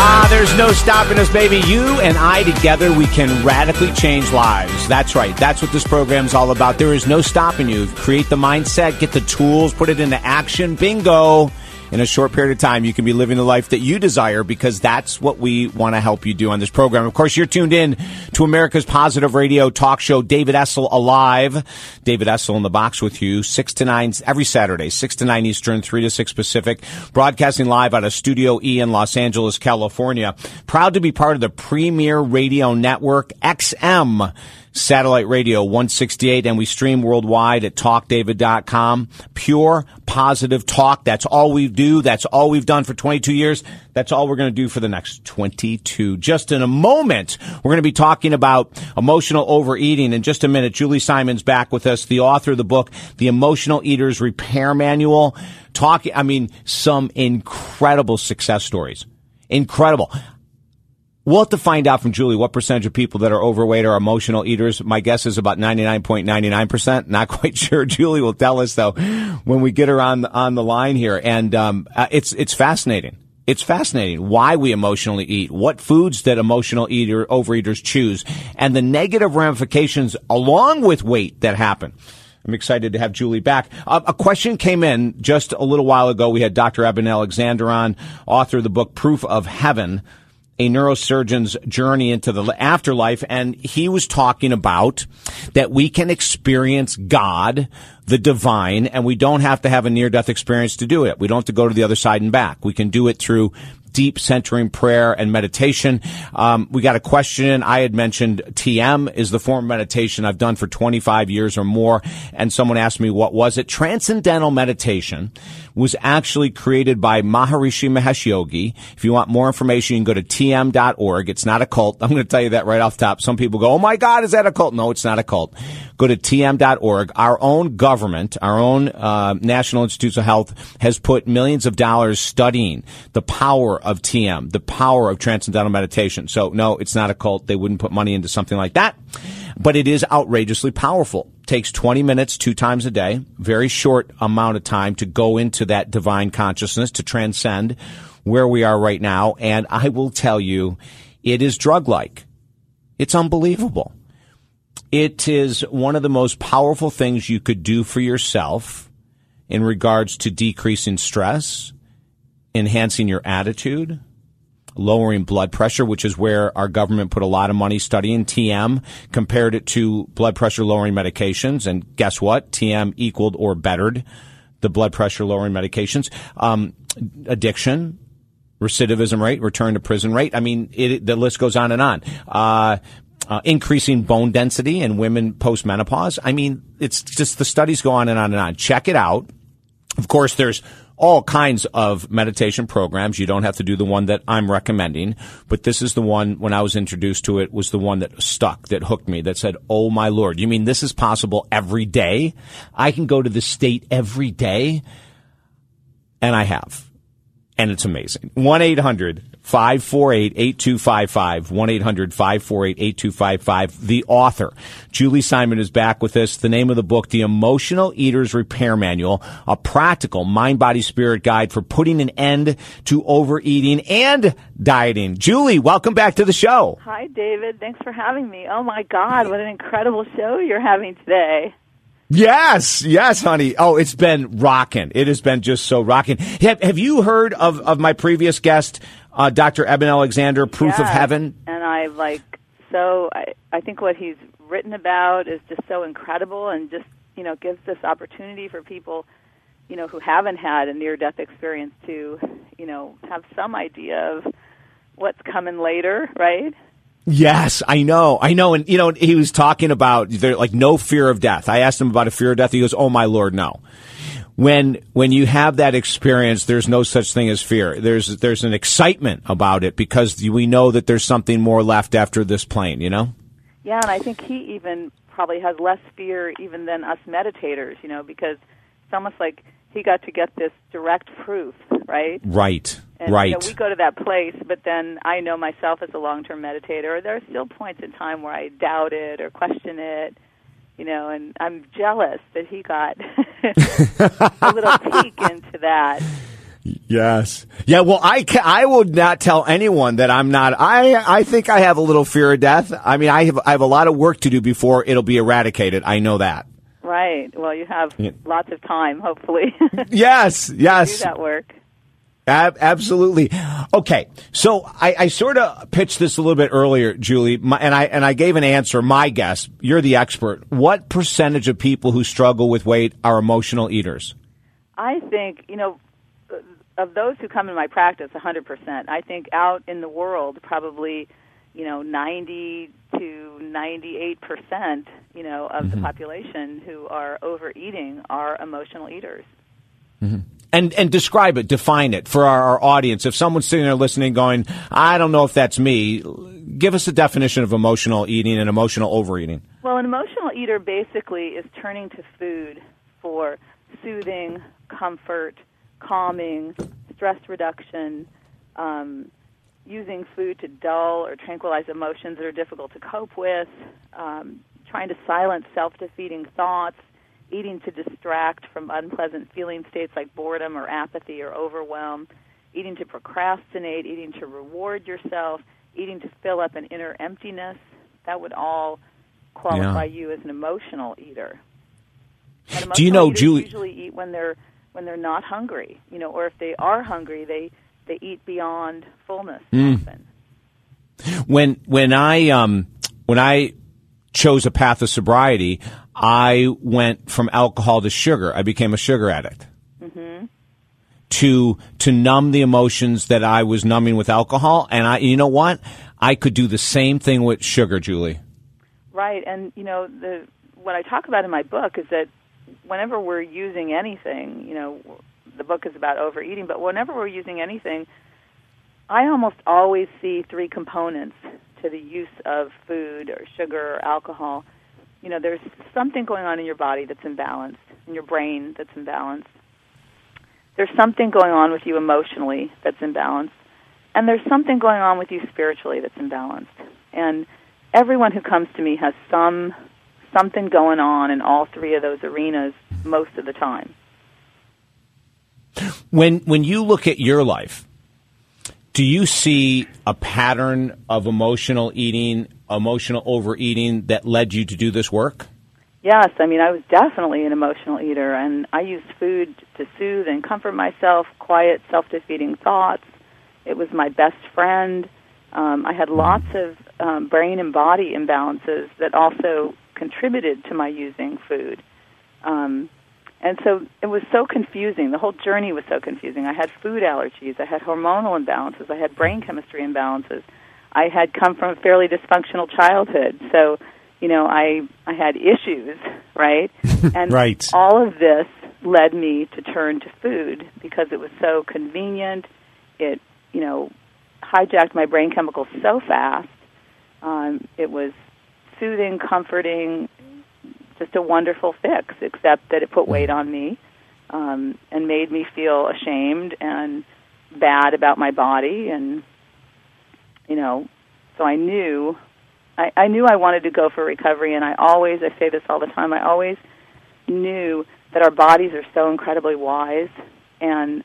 Ah, there's no stopping us, baby. You and I together, we can radically change lives. That's right. That's what this program's all about. There is no stopping you. Create the mindset, get the tools, put it into action. Bingo. In a short period of time, you can be living the life that you desire because that's what we want to help you do on this program. Of course, you're tuned in to America's Positive Radio talk show, David Essel Alive. David Essel in the box with you, 6 to 9 every Saturday, 6 to 9 Eastern, 3 to 6 Pacific, broadcasting live out of Studio E in Los Angeles, California. Proud to be part of the Premier Radio Network, XM satellite radio 168 and we stream worldwide at talkdavid.com pure positive talk. That's all we do. That's all we've done for 22 years. That's all we're going to do for the next 22 just in a moment we're going to be talking about emotional overeating. In just a minute julie simon's back with us the author of the book the emotional eaters repair manual. Talking i mean some incredible success stories. Incredible We'll have to find out from Julie what percentage of people that are overweight are emotional eaters. My guess is about 99.99%. Not quite sure. Julie will tell us though when we get her on, on the line here. And, um, uh, it's, it's fascinating. It's fascinating why we emotionally eat, what foods that emotional eater, overeaters choose, and the negative ramifications along with weight that happen. I'm excited to have Julie back. Uh, a question came in just a little while ago. We had Dr. Eben Alexander on, author of the book Proof of Heaven a neurosurgeon's journey into the afterlife, and he was talking about that we can experience God, the divine, and we don't have to have a near death experience to do it. We don't have to go to the other side and back. We can do it through deep centering prayer and meditation. Um, we got a question. I had mentioned TM is the form of meditation I've done for 25 years or more. And someone asked me, what was it? Transcendental meditation was actually created by Maharishi Mahesh Yogi. If you want more information, you can go to tm.org. It's not a cult. I'm going to tell you that right off the top. Some people go, Oh my God, is that a cult? No, it's not a cult. Go to tm.org. Our own government, our own uh, National Institutes of Health has put millions of dollars studying the power of TM, the power of transcendental meditation. So no, it's not a cult. They wouldn't put money into something like that but it is outrageously powerful. Takes 20 minutes two times a day, very short amount of time to go into that divine consciousness, to transcend where we are right now. And I will tell you, it is drug like. It's unbelievable. It is one of the most powerful things you could do for yourself in regards to decreasing stress, enhancing your attitude, lowering blood pressure, which is where our government put a lot of money studying TM, compared it to blood pressure lowering medications. And guess what? TM equaled or bettered the blood pressure lowering medications. Um, addiction, recidivism rate, return to prison rate. I mean, it, the list goes on and on. Uh, uh, increasing bone density in women post menopause. I mean, it's just the studies go on and on and on. Check it out. Of course, there's all kinds of meditation programs. You don't have to do the one that I'm recommending, but this is the one when I was introduced to it was the one that stuck, that hooked me, that said, Oh my Lord, you mean this is possible every day? I can go to the state every day. And I have. And it's amazing. 1-800 548 8255. 1 800 548 8255. The author, Julie Simon, is back with us. The name of the book, The Emotional Eaters Repair Manual, a practical mind, body, spirit guide for putting an end to overeating and dieting. Julie, welcome back to the show. Hi, David. Thanks for having me. Oh, my God. What an incredible show you're having today. Yes, yes, honey. Oh, it's been rocking. It has been just so rocking. Have, have you heard of, of my previous guest, uh, Dr. Eben Alexander, Proof yes. of Heaven? And I like so. I, I think what he's written about is just so incredible, and just you know gives this opportunity for people, you know, who haven't had a near-death experience to, you know, have some idea of what's coming later, right? Yes, I know, I know, and you know, he was talking about there like no fear of death. I asked him about a fear of death. He goes, "Oh my lord, no." When when you have that experience, there's no such thing as fear. There's there's an excitement about it because we know that there's something more left after this plane. You know. Yeah, and I think he even probably has less fear even than us meditators, you know, because it's almost like he got to get this direct proof, right? Right. And, right. You know, we go to that place, but then I know myself as a long-term meditator. There are still points in time where I doubt it or question it, you know, and I'm jealous that he got a little peek into that. Yes. Yeah. Well, I ca- I would not tell anyone that I'm not. I I think I have a little fear of death. I mean, I have I have a lot of work to do before it'll be eradicated. I know that. Right. Well, you have Yeah. lots of time, hopefully, to Yes. do Yes. that work. Ab- absolutely. Okay, so I, I sort of pitched this a little bit earlier, Julie, my, and I and I gave an answer. My guess, you're the expert. What percentage of people who struggle with weight are emotional eaters? I think, you know, of those who come in my practice, 100%. I think out in the world, probably, you know, 90 to 98%, you know, of the mm-hmm. population who are overeating are emotional eaters. Mm-hmm. And and describe it, define it for our, our audience. If someone's sitting there listening, going, "I don't know if that's me," give us a definition of emotional eating and emotional overeating. Well, an emotional eater basically is turning to food for soothing, comfort, calming, stress reduction, um, using food to dull or tranquilize emotions that are difficult to cope with, um, trying to silence self defeating thoughts, eating to distract from unpleasant feeling states like boredom or apathy or overwhelm, eating to procrastinate, eating to reward yourself, eating to fill up an inner emptiness. That would all qualify you as an emotional eater. And Do you know, Julie- Usually eat when they're when they're not hungry, you know, or if they are hungry, they they eat beyond fullness Mm. often. when when I um when I chose a path of sobriety, I went from alcohol to sugar. I became a sugar addict. Mm-hmm. To to numb the emotions that I was numbing with alcohol, and I, you know what, I could do the same thing with sugar, Julie. Right, and you know the what I talk about in my book is that whenever we're using anything, you know, the book is about overeating, but whenever we're using anything, I almost always see three components to the use of food or sugar or alcohol. You know, there's something going on in your body that's imbalanced, in your brain that's imbalanced. There's something going on with you emotionally that's imbalanced, and there's something going on with you spiritually that's imbalanced. And everyone who comes to me has some something going on in all three of those arenas most of the time. When when you look at your life, do you see a pattern of emotional eating, emotional overeating that led you to do this work? Yes, I mean I was definitely an emotional eater and I used food to soothe and comfort myself, quiet self-defeating thoughts. It was my best friend. Um, I had lots of um, brain and body imbalances that also contributed to my using food. Um, and so it was so confusing. The whole journey was so confusing. I had food allergies. I had hormonal imbalances. I had brain chemistry imbalances. I had come from a fairly dysfunctional childhood. So, you know, I I had issues, right? And Right. all of this led me to turn to food because it was so convenient. It, you know, hijacked my brain chemicals so fast. Um, it was soothing, comforting, just a wonderful fix, except that it put weight on me um, and made me feel ashamed and bad about my body. And, you know, so I knew. I, I knew I wanted to go for recovery, and I always, I say this all the time, I always knew that our bodies are so incredibly wise, and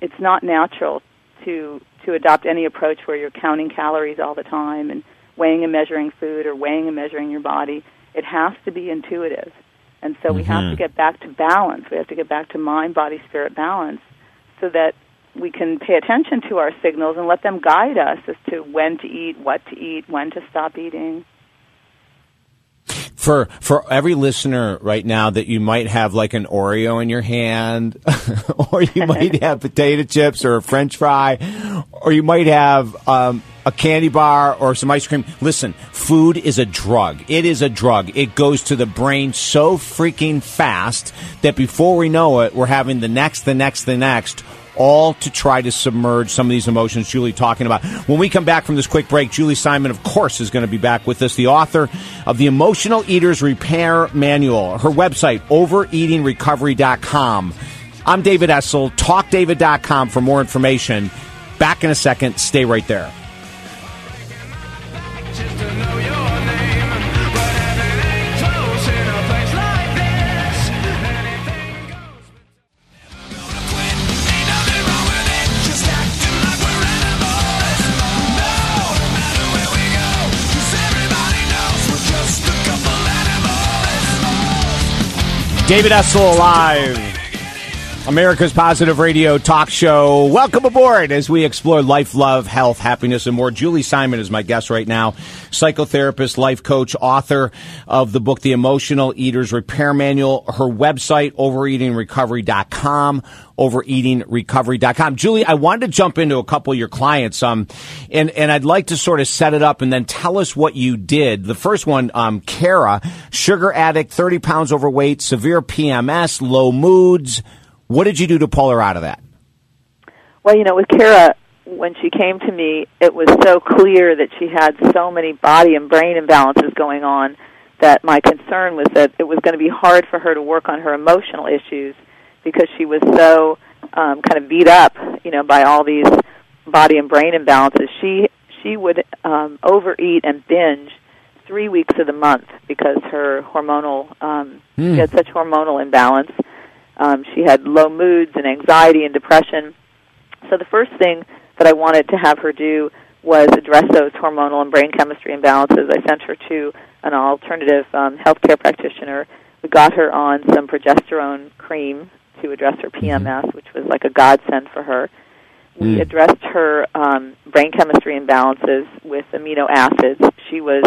it's not natural to to adopt any approach where you're counting calories all the time and weighing and measuring food or weighing and measuring your body. It has to be intuitive. And so we have mm-hmm. to get back to balance. We have to get back to mind, body, spirit balance so that we can pay attention to our signals and let them guide us as to when to eat, what to eat, when to stop eating. for for every listener right now that you might have like an Oreo in your hand, or you might have potato chips or a French fry, or you might have um, a candy bar or some ice cream. Listen, food is a drug. It is a drug. It goes to the brain so freaking fast that before we know it, we're having the next, the next, the next. All to try to submerge some of these emotions Julie talking about. When we come back from this quick break, Julie Simon, of course, is going to be back with us, the author of the Emotional Eaters Repair Manual. Her website, overeatingrecovery.com. I'm David Essel, talkdavid.com for more information. Back in a second. Stay right there. David Essel alive. America's Positive Radio Talk Show. Welcome aboard as we explore life, love, health, happiness, and more. Julie Simon is my guest right now, psychotherapist, life coach, author of the book, The Emotional Eaters Repair Manual. Her website, overeatingrecovery.com, overeatingrecovery.com. Julie, I wanted to jump into a couple of your clients, um, and, and I'd like to sort of set it up and then tell us what you did. The first one, um, Kara, sugar addict, 30 pounds overweight, severe PMS, low moods, what did you do to pull her out of that? Well, you know, with Kara, when she came to me, it was so clear that she had so many body and brain imbalances going on that my concern was that it was going to be hard for her to work on her emotional issues because she was so um, kind of beat up, you know, by all these body and brain imbalances. She she would um, overeat and binge three weeks of the month because her hormonal um, mm. she had such hormonal imbalance um, she had low moods and anxiety and depression. So the first thing that I wanted to have her do was address those hormonal and brain chemistry imbalances. I sent her to an alternative um, healthcare practitioner. We got her on some progesterone cream to address her PMS, mm-hmm. which was like a godsend for her. We mm. addressed her um, brain chemistry imbalances with amino acids. She was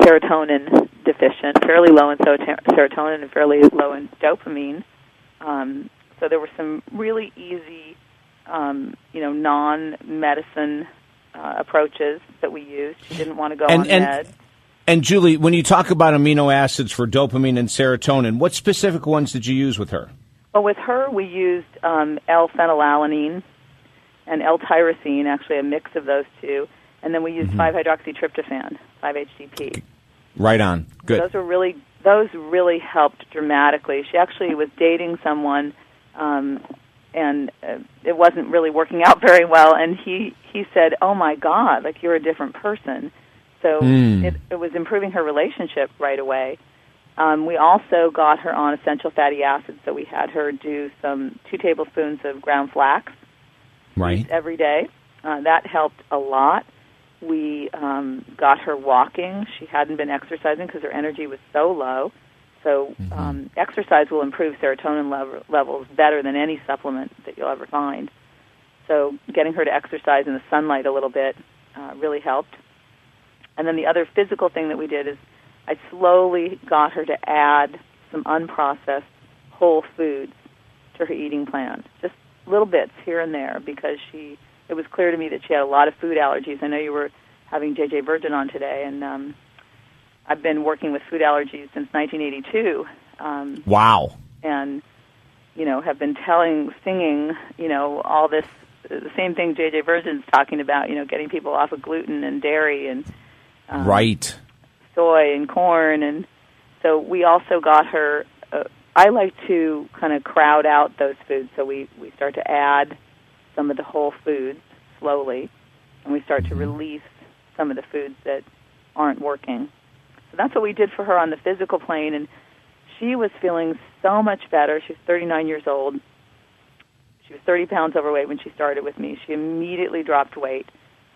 serotonin deficient, fairly low in serotonin and fairly low in dopamine. Um, so there were some really easy, um, you know, non-medicine uh, approaches that we used. She didn't want to go and, on and, med. And Julie, when you talk about amino acids for dopamine and serotonin, what specific ones did you use with her? Well, with her, we used um, L-phenylalanine and L-tyrosine, actually a mix of those two, and then we used mm-hmm. 5-hydroxytryptophan, 5-HTP. Right on. Good. So those are really those really helped dramatically. She actually was dating someone, um, and uh, it wasn't really working out very well. And he he said, "Oh my God, like you're a different person." So mm. it, it was improving her relationship right away. Um, we also got her on essential fatty acids, so we had her do some two tablespoons of ground flax right every day. Uh, that helped a lot we um, got her walking. She hadn't been exercising because her energy was so low. So mm-hmm. um, exercise will improve serotonin level, levels better than any supplement that you'll ever find. So getting her to exercise in the sunlight a little bit uh, really helped. And then the other physical thing that we did is I slowly got her to add some unprocessed whole foods to her eating plan, just little bits here and there, because she it was clear to me that she had a lot of food allergies. I know you were having JJ Virgin on today, and um, I've been working with food allergies since 1982. Um, wow! And you know, have been telling, singing, you know, all this the same thing JJ Virgin's talking about. You know, getting people off of gluten and dairy and um, right soy and corn, and so we also got her. Uh, I like to kind of crowd out those foods, so we we start to add some of the whole foods slowly, and we start to mm-hmm. release some of the foods that aren't working. So that's what we did for her on the physical plane, and she was feeling so much better. She's 39 years old. She was 30 pounds overweight when she started with me. She immediately dropped weight.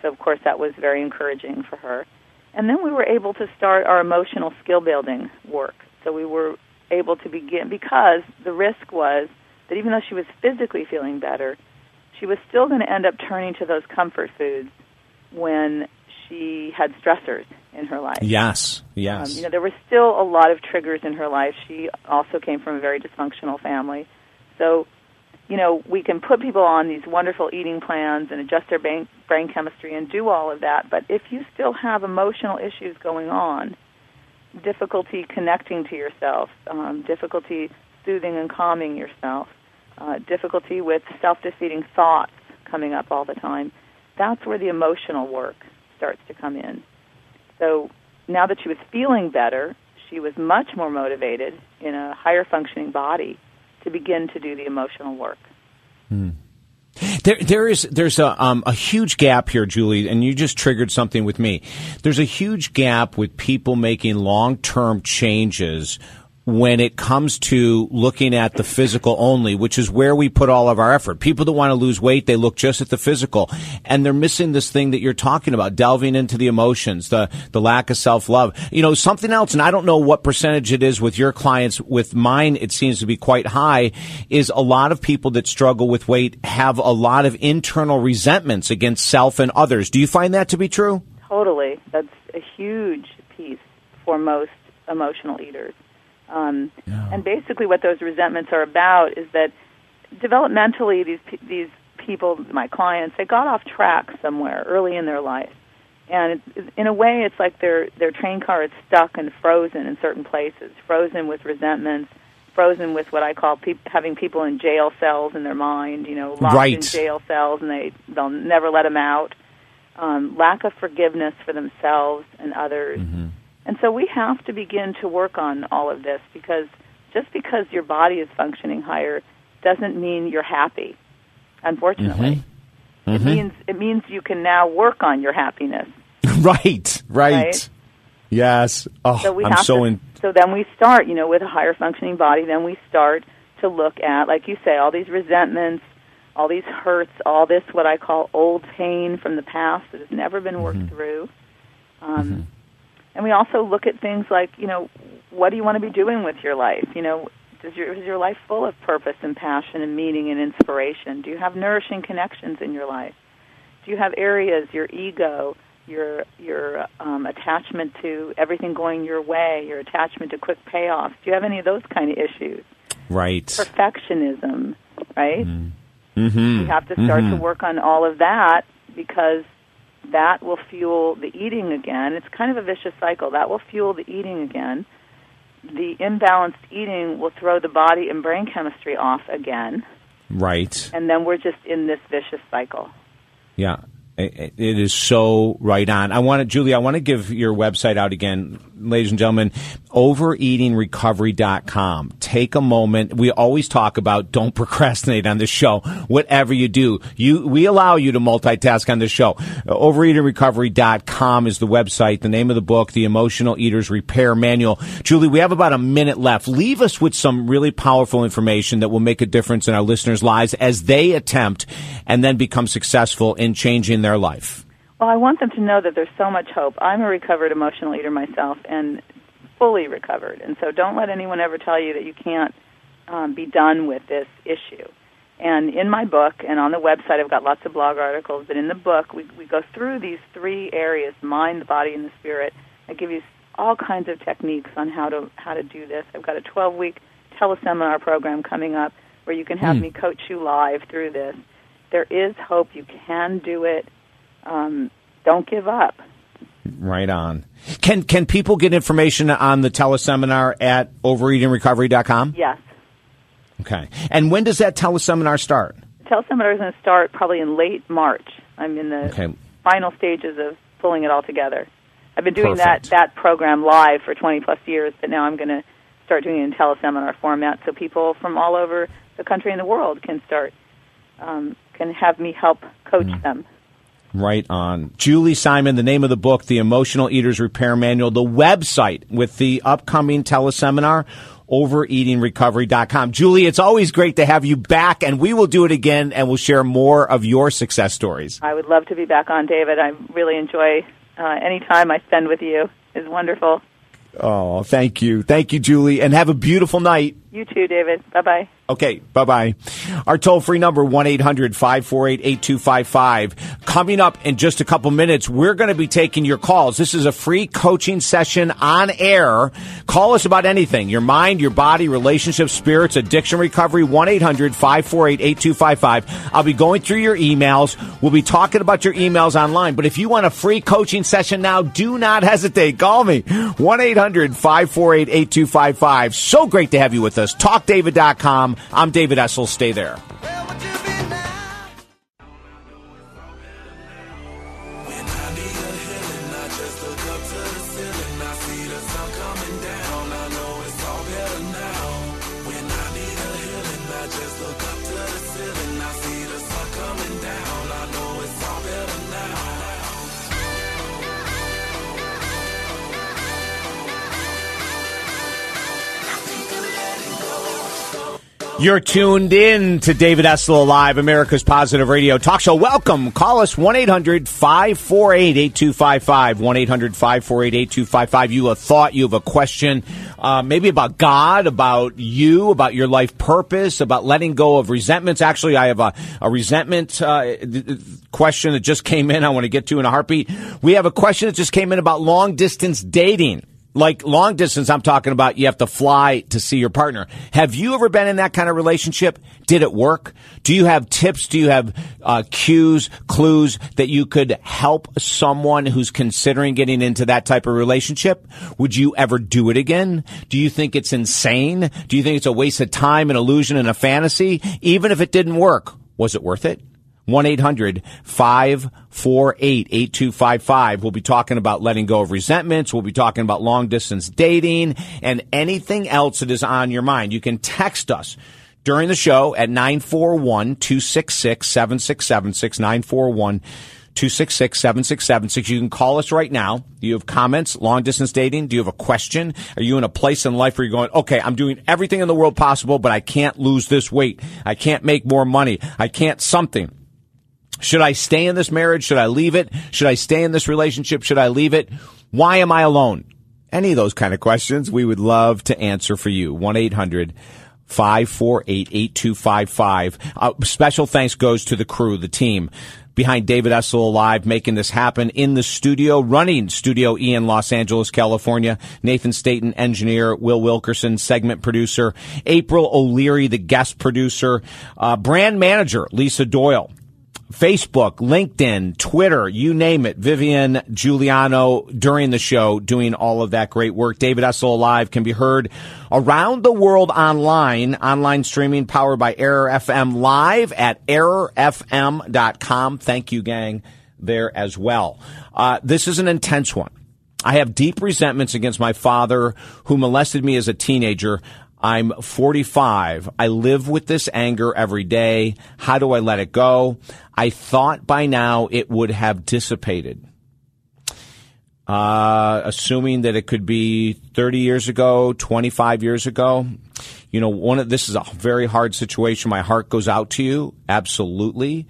So, of course, that was very encouraging for her. And then we were able to start our emotional skill building work. So we were able to begin because the risk was that even though she was physically feeling better, she was still going to end up turning to those comfort foods when she had stressors in her life. Yes, yes. Um, you know, there were still a lot of triggers in her life. She also came from a very dysfunctional family. So, you know, we can put people on these wonderful eating plans and adjust their brain, brain chemistry and do all of that. But if you still have emotional issues going on, difficulty connecting to yourself, um, difficulty soothing and calming yourself, uh, difficulty with self-defeating thoughts coming up all the time, that's where the emotional work starts to come in. So now that she was feeling better, she was much more motivated in a higher functioning body to begin to do the emotional work. Hmm. There, there is there's a um, a huge gap here, Julie, and you just triggered something with me. There's a huge gap with people making long term changes when it comes to looking at the physical only, which is where we put all of our effort. People that want to lose weight, they look just at the physical and they're missing this thing that you're talking about, delving into the emotions, the, the lack of self love. You know, something else, and I don't know what percentage it is with your clients. With mine, it seems to be quite high, is a lot of people that struggle with weight have a lot of internal resentments against self and others. Do you find that to be true? Totally. That's a huge piece for most emotional eaters. Um, yeah. And basically, what those resentments are about is that developmentally, these these people, my clients, they got off track somewhere early in their life, and it, in a way, it's like their their train car is stuck and frozen in certain places, frozen with resentments, frozen with what I call pe- having people in jail cells in their mind, you know, locked right. in jail cells, and they they'll never let them out. Um, lack of forgiveness for themselves and others. Mm-hmm and so we have to begin to work on all of this because just because your body is functioning higher doesn't mean you're happy. Unfortunately, mm-hmm. Mm-hmm. it means it means you can now work on your happiness. right, right, right, Yes. Oh, so we I'm have so to, in. So then we start, you know, with a higher functioning body. Then we start to look at, like you say, all these resentments, all these hurts, all this what I call old pain from the past that has never been worked mm-hmm. through. Um, mm-hmm. And we also look at things like, you know, what do you want to be doing with your life? You know, is your, is your life full of purpose and passion and meaning and inspiration? Do you have nourishing connections in your life? Do you have areas, your ego, your your um, attachment to everything going your way, your attachment to quick payoffs? Do you have any of those kind of issues? Right. Perfectionism, right? Mm-hmm. mm-hmm. You have to start mm-hmm. to work on all of that because that will fuel the eating again. It's kind of a vicious cycle. That will fuel the eating again. The imbalanced eating will throw the body and brain chemistry off again. Right. And then we're just in this vicious cycle. Yeah. It is so right on. I want to, Julie, I want to give your website out again, ladies and gentlemen, overeatingrecovery.com. Take a moment. We always talk about don't procrastinate on this show. Whatever you do, you, we allow you to multitask on this show. Overeatingrecovery.com is the website, the name of the book, The Emotional Eaters Repair Manual. Julie, we have about a minute left. Leave us with some really powerful information that will make a difference in our listeners' lives as they attempt and then become successful in changing their life? Well, I want them to know that there's so much hope. I'm a recovered emotional eater myself and fully recovered. And so don't let anyone ever tell you that you can't um, be done with this issue. And in my book and on the website, I've got lots of blog articles. But in the book, we, we go through these three areas mind, the body, and the spirit. I give you all kinds of techniques on how to how to do this. I've got a 12 week teleseminar program coming up where you can have mm. me coach you live through this there is hope. You can do it. Um, don't give up. Right on. Can can people get information on the teleseminar at overeatingrecovery.com? Yes. Okay. And when does that teleseminar start? The teleseminar is going to start probably in late March. I'm in the okay. final stages of pulling it all together. I've been doing Perfect. that that program live for 20 plus years, but now I'm going to start doing it in teleseminar format so people from all over the country and the world can start um, can have me help coach mm. them. Right on. Julie Simon, the name of the book, The Emotional Eaters Repair Manual, the website with the upcoming teleseminar, overeatingrecovery.com. Julie, it's always great to have you back, and we will do it again, and we'll share more of your success stories. I would love to be back on, David. I really enjoy uh, any time I spend with you. It's wonderful. Oh, thank you. Thank you, Julie, and have a beautiful night. You too, David. Bye bye. Okay, bye bye. Our toll free number, 1 800 548 8255. Coming up in just a couple minutes, we're going to be taking your calls. This is a free coaching session on air. Call us about anything your mind, your body, relationships, spirits, addiction recovery, 1 800 548 8255. I'll be going through your emails. We'll be talking about your emails online. But if you want a free coaching session now, do not hesitate. Call me, 1 800 548 8255. So great to have you with us us. TalkDavid.com. I'm David Essel. Stay there. You're tuned in to David Essel Live, America's Positive Radio Talk Show. Welcome. Call us 1 800 548 8255. 1 800 548 8255. You have a thought, you have a question, uh, maybe about God, about you, about your life purpose, about letting go of resentments. Actually, I have a, a resentment uh, question that just came in. I want to get to in a heartbeat. We have a question that just came in about long distance dating like long distance, I'm talking about you have to fly to see your partner. Have you ever been in that kind of relationship? Did it work? Do you have tips? Do you have uh, cues, clues that you could help someone who's considering getting into that type of relationship? Would you ever do it again? Do you think it's insane? Do you think it's a waste of time, an illusion, and a fantasy? Even if it didn't work, was it worth it? 1 800 548 8255. We'll be talking about letting go of resentments. We'll be talking about long distance dating and anything else that is on your mind. You can text us during the show at 941 266 7676. 941 266 7676. You can call us right now. Do you have comments, long distance dating? Do you have a question? Are you in a place in life where you're going, okay, I'm doing everything in the world possible, but I can't lose this weight. I can't make more money. I can't something. Should I stay in this marriage? Should I leave it? Should I stay in this relationship? Should I leave it? Why am I alone? Any of those kind of questions we would love to answer for you. 1 800 548 8255. Uh, Special thanks goes to the crew, the team behind David Essel Alive, making this happen in the studio, running Studio E in Los Angeles, California. Nathan Staten, engineer. Will Wilkerson, segment producer. April O'Leary, the guest producer. Uh, brand manager, Lisa Doyle. Facebook, LinkedIn, Twitter, you name it. Vivian Giuliano during the show doing all of that great work. David Essel Live can be heard around the world online, online streaming powered by Error FM live at errorfm.com. Thank you, gang, there as well. Uh, this is an intense one. I have deep resentments against my father who molested me as a teenager. I'm 45. I live with this anger every day. How do I let it go? I thought by now it would have dissipated. Uh, assuming that it could be 30 years ago, 25 years ago. You know, one of this is a very hard situation. My heart goes out to you. Absolutely.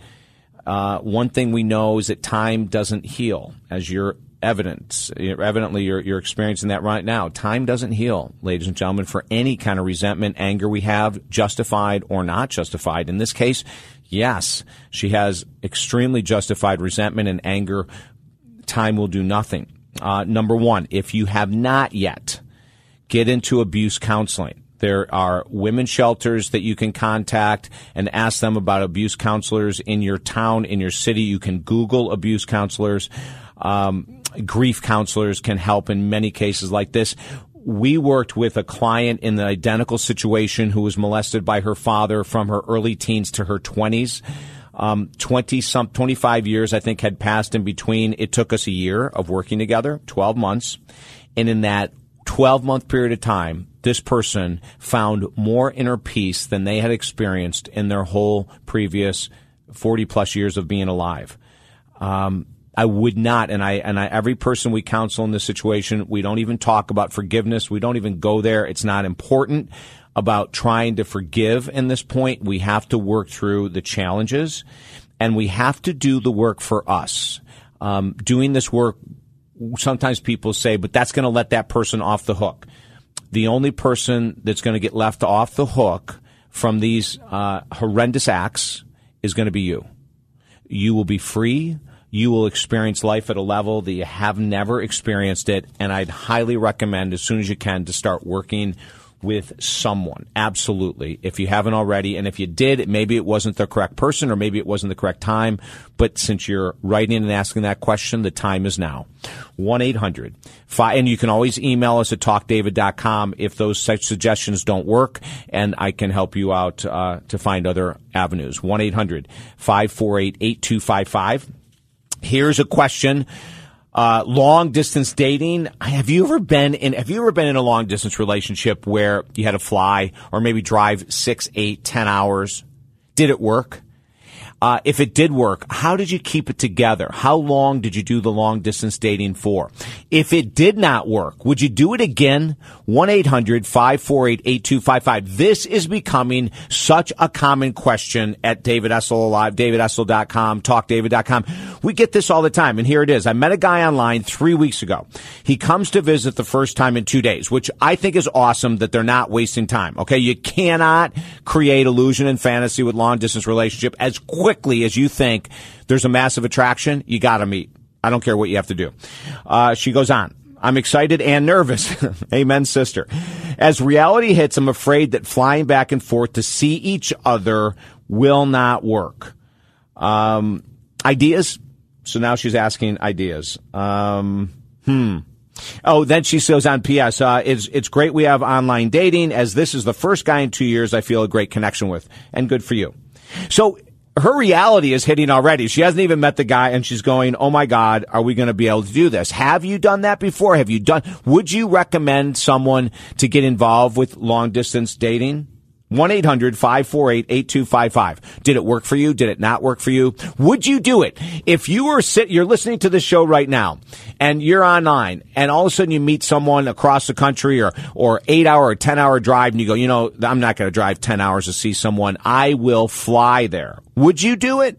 Uh, one thing we know is that time doesn't heal, as you're evidence. Evidently, you're, you're experiencing that right now. Time doesn't heal, ladies and gentlemen, for any kind of resentment, anger we have, justified or not justified. In this case, yes, she has extremely justified resentment and anger. Time will do nothing. Uh, number one, if you have not yet, get into abuse counseling. There are women shelters that you can contact and ask them about abuse counselors in your town, in your city. You can Google abuse counselors. Um, grief counselors can help in many cases like this. We worked with a client in the identical situation who was molested by her father from her early teens to her 20s. Um, 20 some 25 years I think had passed in between. It took us a year of working together, 12 months. And in that 12 month period of time, this person found more inner peace than they had experienced in their whole previous 40 plus years of being alive. Um, I would not, and I and I, every person we counsel in this situation, we don't even talk about forgiveness. We don't even go there. It's not important about trying to forgive in this point. We have to work through the challenges, and we have to do the work for us. Um, doing this work, sometimes people say, but that's going to let that person off the hook. The only person that's going to get left off the hook from these uh, horrendous acts is going to be you. You will be free you will experience life at a level that you have never experienced it. And I'd highly recommend as soon as you can to start working with someone. Absolutely. If you haven't already, and if you did, maybe it wasn't the correct person or maybe it wasn't the correct time. But since you're writing and asking that question, the time is now. 1 800 and you can always email us at talkdavid.com if those suggestions don't work, and I can help you out uh, to find other avenues. 1 800 548 8255. Here's a question uh, long distance dating. Have you ever been in? Have you ever been in a long distance relationship where you had to fly or maybe drive six, eight, ten hours? Did it work? Uh, if it did work, how did you keep it together? How long did you do the long distance dating for? If it did not work, would you do it again? 1-800-548-8255. This is becoming such a common question at David Essel Alive, davidessel.com, talkdavid.com. We get this all the time, and here it is. I met a guy online three weeks ago. He comes to visit the first time in two days, which I think is awesome that they're not wasting time. Okay, you cannot create illusion and fantasy with long distance relationship as quick quickly as you think there's a massive attraction, you got to meet. I don't care what you have to do. Uh, she goes on. I'm excited and nervous. Amen, sister. As reality hits, I'm afraid that flying back and forth to see each other will not work. Um, ideas? So now she's asking ideas. Um, hmm. Oh, then she goes on PS. Uh, it's, it's great we have online dating as this is the first guy in two years I feel a great connection with and good for you. So her reality is hitting already. She hasn't even met the guy and she's going, Oh my God, are we going to be able to do this? Have you done that before? Have you done, would you recommend someone to get involved with long distance dating? 1-800-548-8255. Did it work for you? Did it not work for you? Would you do it? If you were sit, you're listening to the show right now and you're online and all of a sudden you meet someone across the country or, or eight hour or 10 hour drive and you go, you know, I'm not going to drive 10 hours to see someone. I will fly there. Would you do it?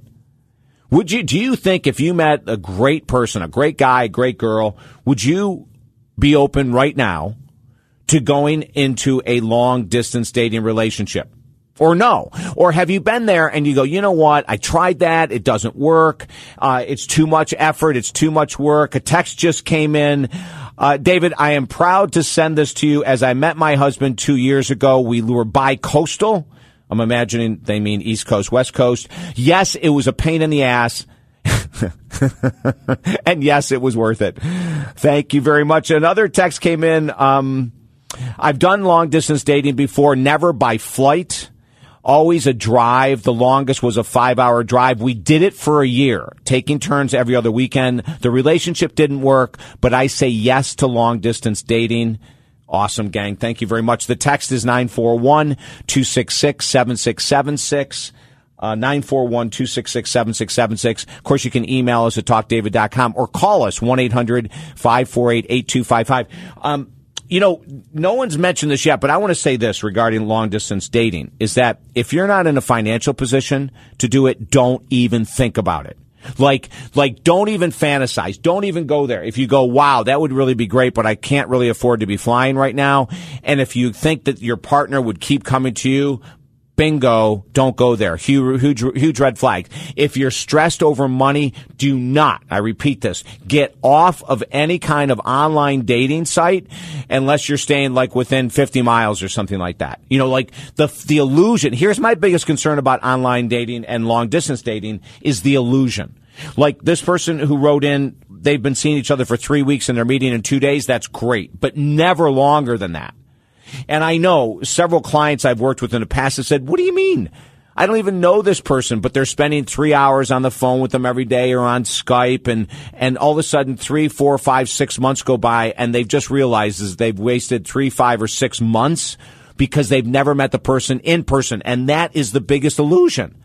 Would you, do you think if you met a great person, a great guy, great girl, would you be open right now to going into a long distance dating relationship? Or no? Or have you been there and you go, you know what? I tried that. It doesn't work. Uh, it's too much effort. It's too much work. A text just came in. Uh, David, I am proud to send this to you as I met my husband two years ago. We were bi-coastal. I'm imagining they mean East Coast, West Coast. Yes, it was a pain in the ass. and yes, it was worth it. Thank you very much. Another text came in. Um, I've done long distance dating before, never by flight. Always a drive. The longest was a five hour drive. We did it for a year, taking turns every other weekend. The relationship didn't work, but I say yes to long distance dating. Awesome, gang. Thank you very much. The text is 941 266 7676. Uh, 941 266 7676. Of course, you can email us at talkdavid.com or call us 1 800 548 8255. You know, no one's mentioned this yet, but I want to say this regarding long distance dating is that if you're not in a financial position to do it, don't even think about it. Like, like, don't even fantasize. Don't even go there. If you go, wow, that would really be great, but I can't really afford to be flying right now. And if you think that your partner would keep coming to you, bingo, don't go there. Huge, huge, huge red flag. If you're stressed over money, do not, I repeat this, get off of any kind of online dating site unless you're staying like within 50 miles or something like that. You know, like the, the illusion. Here's my biggest concern about online dating and long distance dating is the illusion. Like this person who wrote in, they've been seeing each other for three weeks and they're meeting in two days. That's great, but never longer than that. And I know several clients I've worked with in the past have said, what do you mean? I don't even know this person, but they're spending three hours on the phone with them every day or on Skype. And, and all of a sudden three, four, five, six months go by and they've just realized they've wasted three, five or six months because they've never met the person in person. And that is the biggest illusion.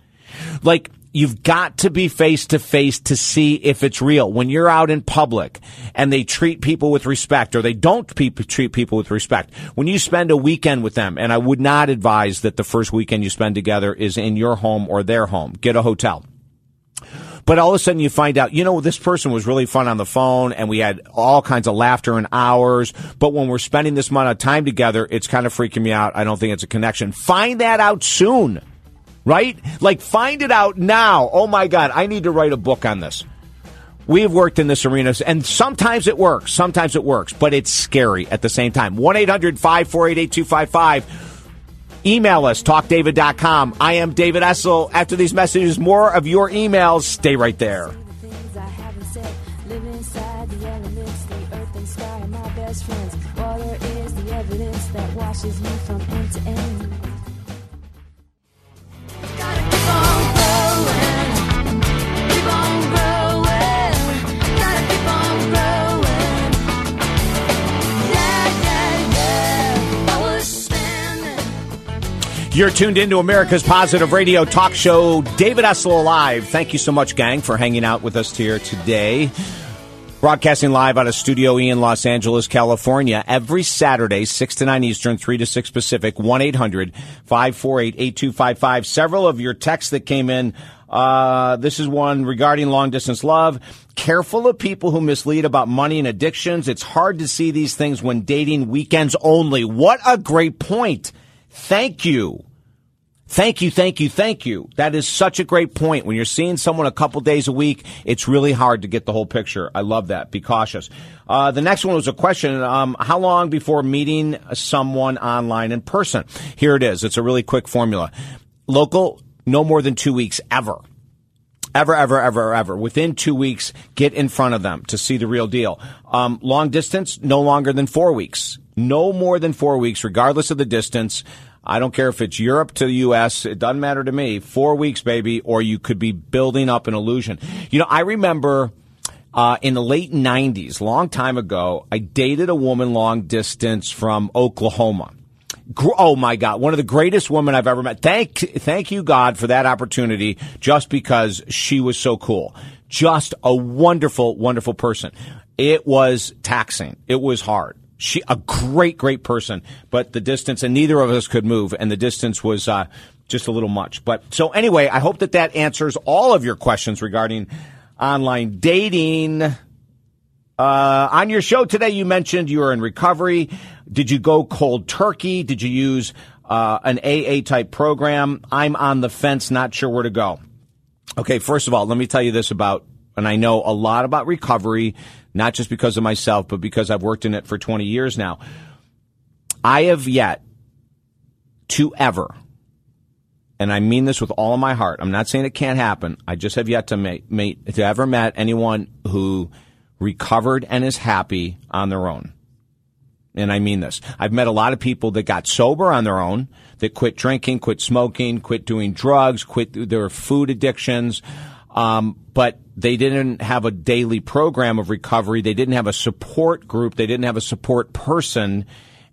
Like, You've got to be face to face to see if it's real. When you're out in public and they treat people with respect or they don't treat people with respect, when you spend a weekend with them, and I would not advise that the first weekend you spend together is in your home or their home. Get a hotel. But all of a sudden you find out, you know, this person was really fun on the phone and we had all kinds of laughter and hours. But when we're spending this amount of time together, it's kind of freaking me out. I don't think it's a connection. Find that out soon right? Like, find it out now. Oh my God, I need to write a book on this. we've worked in this arena, and sometimes it works, sometimes it works, but it's scary at the same time. 1 800 548 8255. Email us, talkdavid.com. I am David Essel. After these messages, more of your emails. Stay right there. washes me from end to end. You're tuned into America's Positive Radio Talk Show, David Essel Live. Thank you so much, gang, for hanging out with us here today. Broadcasting live out of Studio E in Los Angeles, California, every Saturday, 6 to 9 Eastern, 3 to 6 Pacific, 1 800 548 8255. Several of your texts that came in. Uh, this is one regarding long distance love. Careful of people who mislead about money and addictions. It's hard to see these things when dating weekends only. What a great point. Thank you. Thank you, thank you, thank you. That is such a great point. When you're seeing someone a couple days a week, it's really hard to get the whole picture. I love that. Be cautious. Uh, the next one was a question. Um, how long before meeting someone online in person? Here it is. It's a really quick formula. Local, no more than two weeks ever. Ever, ever, ever, ever. Within two weeks, get in front of them to see the real deal. Um, long distance, no longer than four weeks. No more than four weeks, regardless of the distance. I don't care if it's Europe to the U.S. It doesn't matter to me. Four weeks, baby, or you could be building up an illusion. You know, I remember uh, in the late 90s, long time ago, I dated a woman long distance from Oklahoma. Oh my God! One of the greatest women I've ever met. Thank, thank you God for that opportunity. Just because she was so cool, just a wonderful, wonderful person. It was taxing. It was hard. She, a great, great person, but the distance, and neither of us could move, and the distance was uh, just a little much. But so anyway, I hope that that answers all of your questions regarding online dating. Uh, on your show today, you mentioned you were in recovery. Did you go cold turkey? Did you use uh, an AA type program? I'm on the fence, not sure where to go. Okay, first of all, let me tell you this about, and I know a lot about recovery, not just because of myself, but because I've worked in it for 20 years now. I have yet to ever, and I mean this with all of my heart. I'm not saying it can't happen. I just have yet to to ever met anyone who recovered and is happy on their own. And I mean this. I've met a lot of people that got sober on their own, that quit drinking, quit smoking, quit doing drugs, quit their food addictions. Um, but they didn't have a daily program of recovery. They didn't have a support group. They didn't have a support person.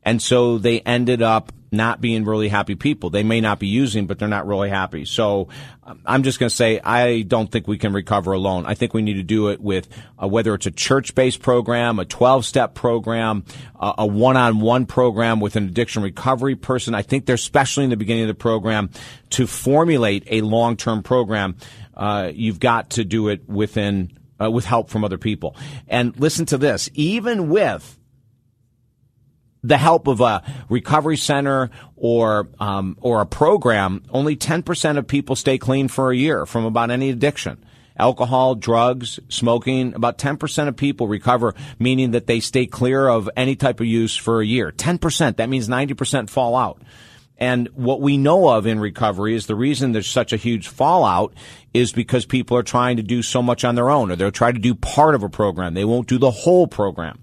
And so they ended up not being really happy people. They may not be using, but they're not really happy. So um, I'm just going to say I don't think we can recover alone. I think we need to do it with uh, whether it's a church-based program, a 12-step program, uh, a one-on-one program with an addiction recovery person. I think they're especially in the beginning of the program to formulate a long-term program. Uh, you've got to do it within uh, with help from other people. And listen to this: even with the help of a recovery center or um, or a program, only 10% of people stay clean for a year from about any addiction. Alcohol, drugs, smoking, about 10% of people recover, meaning that they stay clear of any type of use for a year. 10%, that means 90% fall out. And what we know of in recovery is the reason there's such a huge fallout is because people are trying to do so much on their own or they'll try to do part of a program. They won't do the whole program.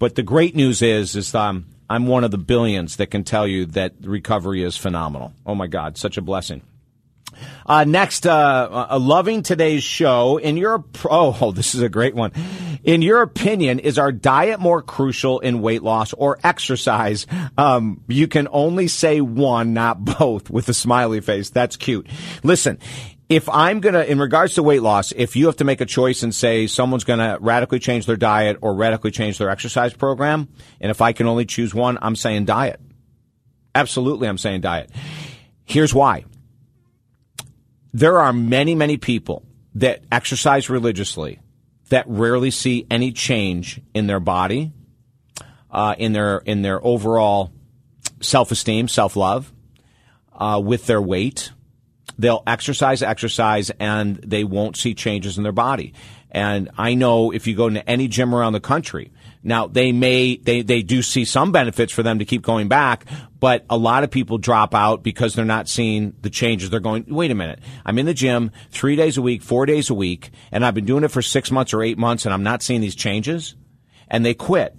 But the great news is, is um, I'm one of the billions that can tell you that recovery is phenomenal. Oh my God, such a blessing. Uh, next, uh, uh, loving today's show. In your oh, oh, this is a great one. In your opinion, is our diet more crucial in weight loss or exercise? Um, you can only say one, not both, with a smiley face. That's cute. Listen, if I'm gonna, in regards to weight loss, if you have to make a choice and say someone's gonna radically change their diet or radically change their exercise program, and if I can only choose one, I'm saying diet. Absolutely, I'm saying diet. Here's why there are many, many people that exercise religiously that rarely see any change in their body, uh, in their in their overall self esteem, self love, uh, with their weight. they'll exercise, exercise, and they won't see changes in their body. And I know if you go into any gym around the country, now they may they they do see some benefits for them to keep going back, but a lot of people drop out because they're not seeing the changes. They're going, wait a minute, I'm in the gym three days a week, four days a week, and I've been doing it for six months or eight months, and I'm not seeing these changes, and they quit.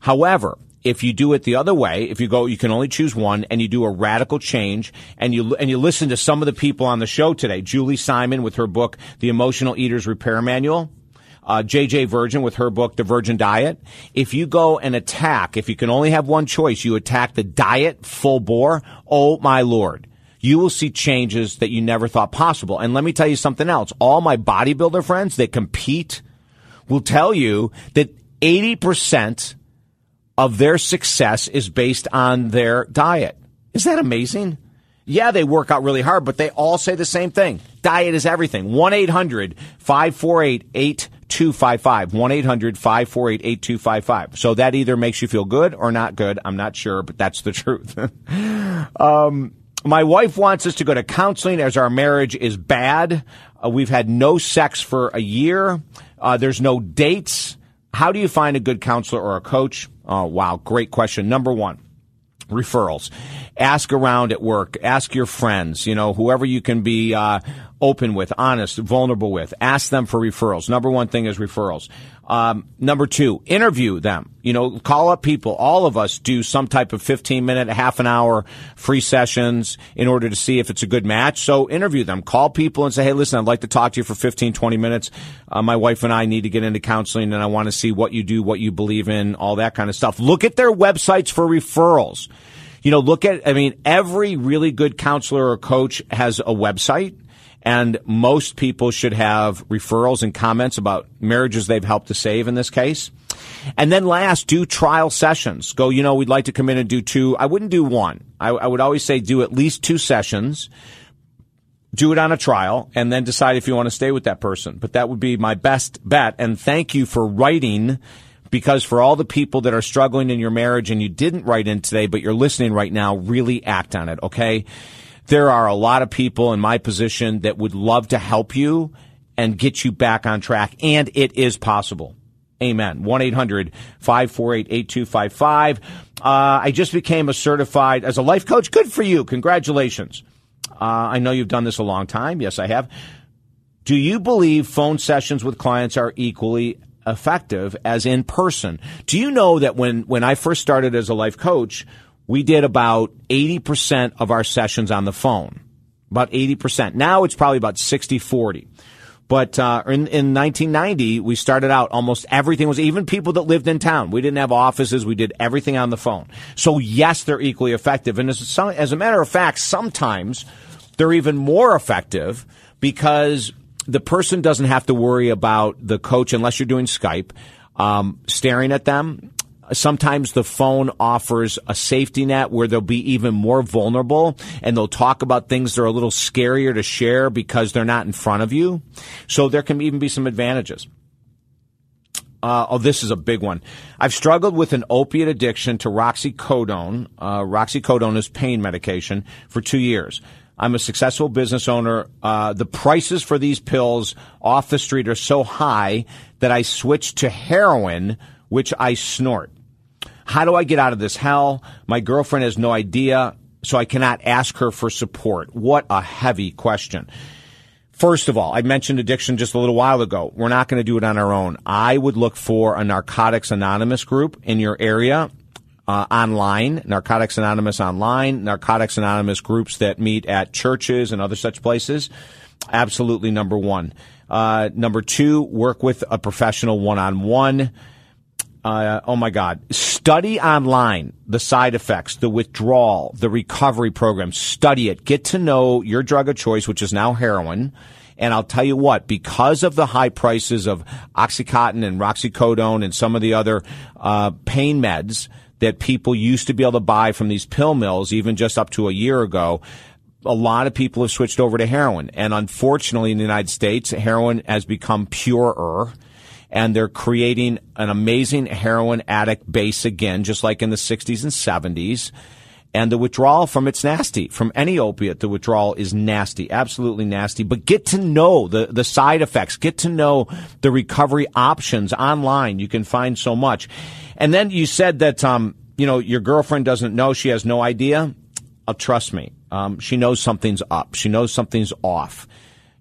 However, if you do it the other way, if you go, you can only choose one, and you do a radical change, and you and you listen to some of the people on the show today, Julie Simon with her book, The Emotional Eaters Repair Manual uh, JJ Virgin with her book, The Virgin Diet. If you go and attack, if you can only have one choice, you attack the diet full bore. Oh my lord. You will see changes that you never thought possible. And let me tell you something else. All my bodybuilder friends that compete will tell you that 80% of their success is based on their diet. Is that amazing? Yeah, they work out really hard, but they all say the same thing. Diet is everything. 1 800 548 8255. 1 800 548 8255. So that either makes you feel good or not good. I'm not sure, but that's the truth. um, my wife wants us to go to counseling as our marriage is bad. Uh, we've had no sex for a year. Uh, there's no dates. How do you find a good counselor or a coach? Oh, wow. Great question. Number one referrals. Ask around at work. Ask your friends, you know, whoever you can be uh, open with, honest, vulnerable with. Ask them for referrals. Number one thing is referrals. Um, number two, interview them. You know, call up people. All of us do some type of 15 minute, half an hour free sessions in order to see if it's a good match. So interview them. Call people and say, hey, listen, I'd like to talk to you for 15, 20 minutes. Uh, my wife and I need to get into counseling and I want to see what you do, what you believe in, all that kind of stuff. Look at their websites for referrals. You know, look at, I mean, every really good counselor or coach has a website and most people should have referrals and comments about marriages they've helped to save in this case. And then last, do trial sessions. Go, you know, we'd like to come in and do two. I wouldn't do one. I, I would always say do at least two sessions. Do it on a trial and then decide if you want to stay with that person. But that would be my best bet. And thank you for writing because for all the people that are struggling in your marriage and you didn't write in today, but you're listening right now, really act on it. Okay there are a lot of people in my position that would love to help you and get you back on track. And it is possible. Amen. 1 800 548 8255. Uh, I just became a certified as a life coach. Good for you. Congratulations. Uh, I know you've done this a long time. Yes, I have. Do you believe phone sessions with clients are equally effective as in person? Do you know that when, when I first started as a life coach, we did about 80% of our sessions on the phone. About 80%. Now it's probably about 60 40. But uh, in, in 1990, we started out almost everything was even people that lived in town. We didn't have offices. We did everything on the phone. So yes, they're equally effective. And as, as a matter of fact, sometimes they're even more effective because the person doesn't have to worry about the coach unless you're doing Skype um, staring at them Sometimes the phone offers a safety net where they'll be even more vulnerable and they'll talk about things that are a little scarier to share because they're not in front of you. So there can even be some advantages. Uh, oh, this is a big one. I've struggled with an opiate addiction to Roxicodone. Uh, Roxicodone is pain medication for two years. I'm a successful business owner. Uh, the prices for these pills off the street are so high that I switched to heroin, which I snort. How do I get out of this hell? My girlfriend has no idea, so I cannot ask her for support. What a heavy question. First of all, I mentioned addiction just a little while ago. We're not going to do it on our own. I would look for a Narcotics Anonymous group in your area. Uh, online, Narcotics Anonymous online, Narcotics Anonymous groups that meet at churches and other such places. Absolutely number one. Uh, number two, work with a professional one on one. Uh, oh my God. Study online the side effects, the withdrawal, the recovery program. Study it. Get to know your drug of choice, which is now heroin. And I'll tell you what, because of the high prices of Oxycontin and Roxicodone and some of the other uh, pain meds that people used to be able to buy from these pill mills, even just up to a year ago, a lot of people have switched over to heroin. And unfortunately, in the United States, heroin has become purer and they're creating an amazing heroin addict base again, just like in the 60s and 70s. And the withdrawal from it's nasty. From any opiate, the withdrawal is nasty, absolutely nasty. But get to know the, the side effects. Get to know the recovery options online. You can find so much. And then you said that, um, you know, your girlfriend doesn't know. She has no idea. Uh, trust me. Um, she knows something's up. She knows something's off.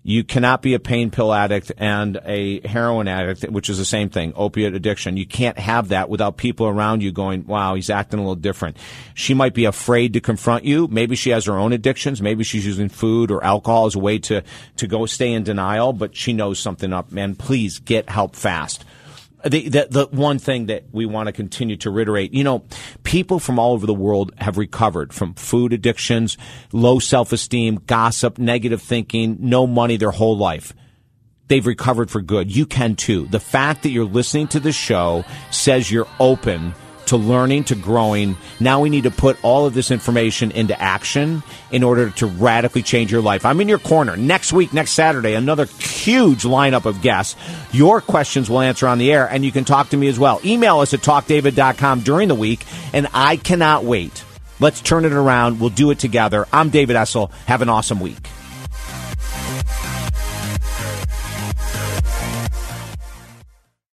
You cannot be a pain pill addict and a heroin addict, which is the same thing, opiate addiction. You can't have that without people around you going, wow, he's acting a little different. She might be afraid to confront you. Maybe she has her own addictions. Maybe she's using food or alcohol as a way to, to go stay in denial, but she knows something up. Man, please get help fast the, the, the one thing that we want to continue to reiterate, you know, people from all over the world have recovered from food addictions, low self-esteem, gossip, negative thinking, no money their whole life. They've recovered for good. You can too. The fact that you're listening to the show says you're open to learning to growing. Now we need to put all of this information into action in order to radically change your life. I'm in your corner. Next week, next Saturday, another huge lineup of guests. Your questions will answer on the air, and you can talk to me as well. Email us at talkdavid.com during the week, and I cannot wait. Let's turn it around. We'll do it together. I'm David Essel. Have an awesome week.